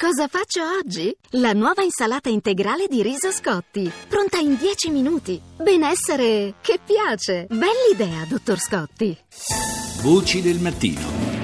Cosa faccio oggi? La nuova insalata integrale di riso Scotti, pronta in 10 minuti. Benessere che piace. Bell'idea, dottor Scotti. Voci del mattino.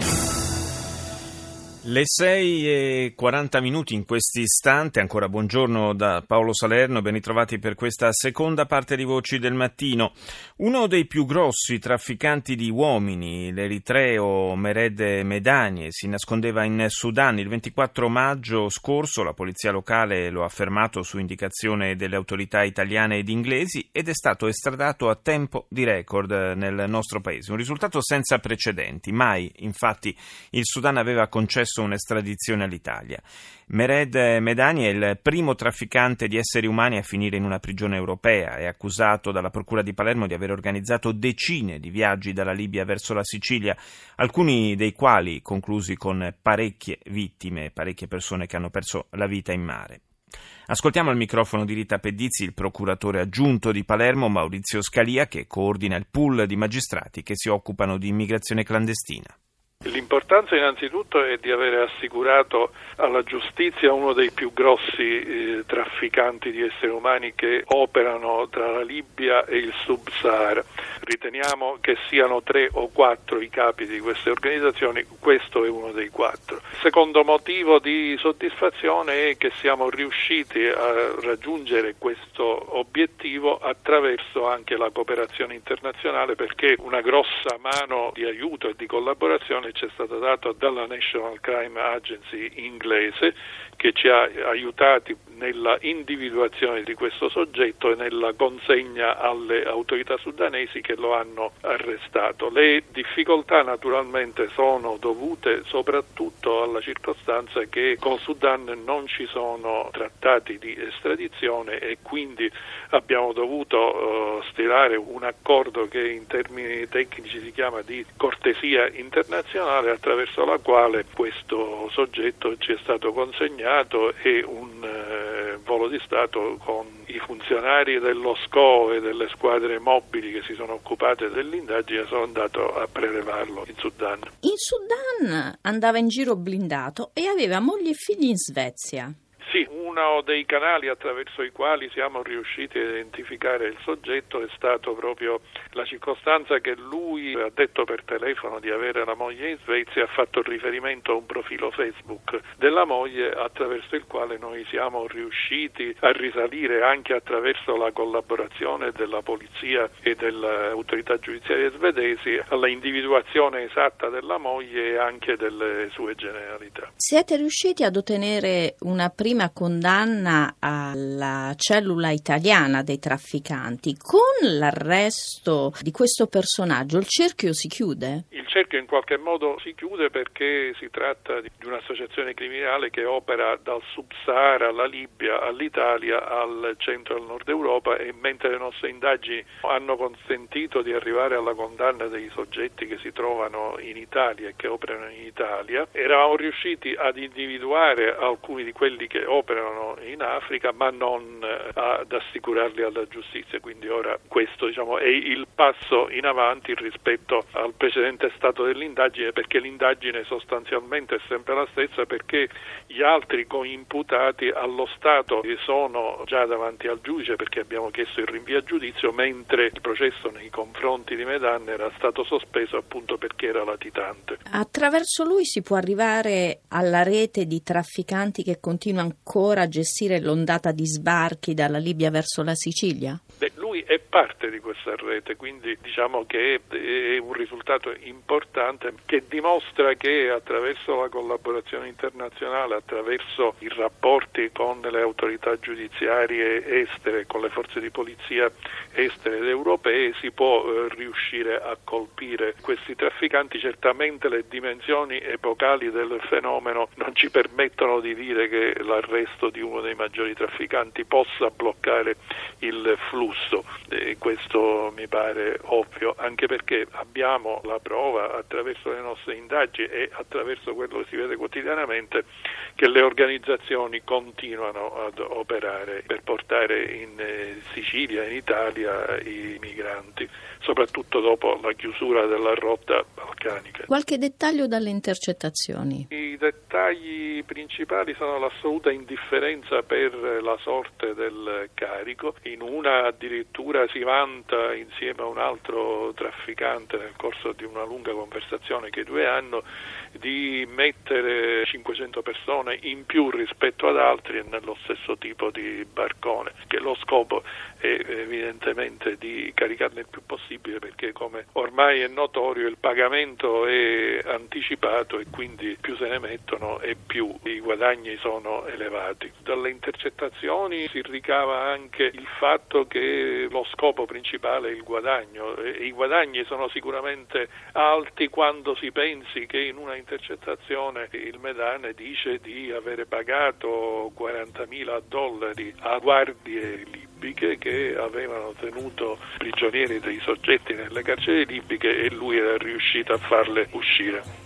Le 6 e 40 minuti in questo istante, ancora buongiorno da Paolo Salerno, ben ritrovati per questa seconda parte di Voci del Mattino. Uno dei più grossi trafficanti di uomini, l'eritreo Mered Medanie, si nascondeva in Sudan. Il 24 maggio scorso la polizia locale lo ha fermato su indicazione delle autorità italiane ed inglesi ed è stato estradato a tempo di record nel nostro paese. Un risultato senza precedenti. Mai, infatti, il Sudan aveva concesso un'estradizione all'Italia. Mered Medani è il primo trafficante di esseri umani a finire in una prigione europea. È accusato dalla Procura di Palermo di aver organizzato decine di viaggi dalla Libia verso la Sicilia, alcuni dei quali conclusi con parecchie vittime, parecchie persone che hanno perso la vita in mare. Ascoltiamo al microfono di Rita Pedizzi il procuratore aggiunto di Palermo Maurizio Scalia che coordina il pool di magistrati che si occupano di immigrazione clandestina. L'importanza innanzitutto è di avere assicurato alla giustizia uno dei più grossi eh, trafficanti di esseri umani che operano tra la Libia e il Sub-Sahara. Riteniamo che siano tre o quattro i capi di queste organizzazioni, questo è uno dei quattro. Il secondo motivo di soddisfazione è che siamo riusciti a raggiungere questo obiettivo attraverso anche la cooperazione internazionale perché una grossa mano di aiuto e di collaborazione ci è stata data dalla National Crime Agency inglese che ci ha aiutati nella individuazione di questo soggetto e nella consegna alle autorità sudanesi che lo hanno arrestato. Le difficoltà naturalmente sono dovute soprattutto alla circostanza che con Sudan non ci sono trattati di estradizione e quindi abbiamo dovuto uh, stilare un accordo che in termini tecnici si chiama di cortesia internazionale attraverso la quale questo soggetto ci è stato consegnato e un volo di Stato con i funzionari dello SCO e delle squadre mobili che si sono occupate dell'indagine sono andato a prelevarlo in Sudan. In Sudan andava in giro blindato e aveva moglie e figli in Svezia. Uno dei canali attraverso i quali siamo riusciti a identificare il soggetto è stato proprio la circostanza che lui ha detto per telefono di avere la moglie in Svezia ha fatto riferimento a un profilo Facebook della moglie attraverso il quale noi siamo riusciti a risalire anche attraverso la collaborazione della polizia e delle autorità giudiziarie svedesi alla individuazione esatta della moglie e anche delle sue generalità. Siete riusciti ad ottenere una prima prima condanna alla cellula italiana dei trafficanti. Con l'arresto di questo personaggio il cerchio si chiude? Il cerchio in qualche modo si chiude perché si tratta di un'associazione criminale che opera dal Sub-Sahara alla Libia, all'Italia, al centro e al nord Europa e mentre le nostre indagini hanno consentito di arrivare alla condanna dei soggetti che si trovano in Italia e che operano in Italia, eravamo riusciti ad individuare alcuni di quelli che operano in Africa ma non eh, ad assicurarli alla giustizia, quindi ora questo diciamo, è il passo in avanti rispetto al precedente stato dell'indagine perché l'indagine sostanzialmente è sempre la stessa perché gli altri coimputati allo Stato sono già davanti al giudice perché abbiamo chiesto il rinvio a giudizio mentre il processo nei confronti di Medan era stato sospeso appunto perché era latitante. Attraverso lui si può arrivare alla rete di trafficanti che continuano ancora a gestire l'ondata di sbarchi dalla Libia verso la Sicilia? Beh, lui è parte di questa rete, quindi diciamo che è un risultato importante che dimostra che attraverso la collaborazione internazionale, attraverso i rapporti con le autorità giudiziarie estere, con le forze di polizia estere ed europee, si può eh, riuscire a colpire questi trafficanti. Certamente le dimensioni epocali del fenomeno non ci permettono di dire che l'arresto di uno dei maggiori trafficanti possa bloccare il flusso e questo mi pare ovvio, anche perché abbiamo la prova attraverso le nostre indagini e attraverso quello che si vede quotidianamente che le organizzazioni continuano ad operare per portare in eh, Sicilia in Italia i migranti, soprattutto dopo la chiusura della rotta balcanica. Qualche dettaglio dalle intercettazioni? I dettagli principali sono l'assoluta indifferenza per la sorte del carico. In una addirittura si vanta insieme a un altro trafficante nel corso di una lunga conversazione che i due hanno di mettere 500 persone in più rispetto ad altri nello stesso tipo di barcone, che lo scopo è evidentemente di caricarne il più possibile perché come ormai è notorio il pagamento è anticipato e quindi più se ne mettono e più i guadagni sono elevati. Dalle intercettazioni si ricava anche il fatto che lo scopo principale è il guadagno e i guadagni sono sicuramente alti quando si pensi che in una intercettazione il Medane dice di avere pagato 40.000 dollari a guardie libiche che avevano tenuto prigionieri dei soggetti nelle carceri libiche e lui era riuscito a farle uscire.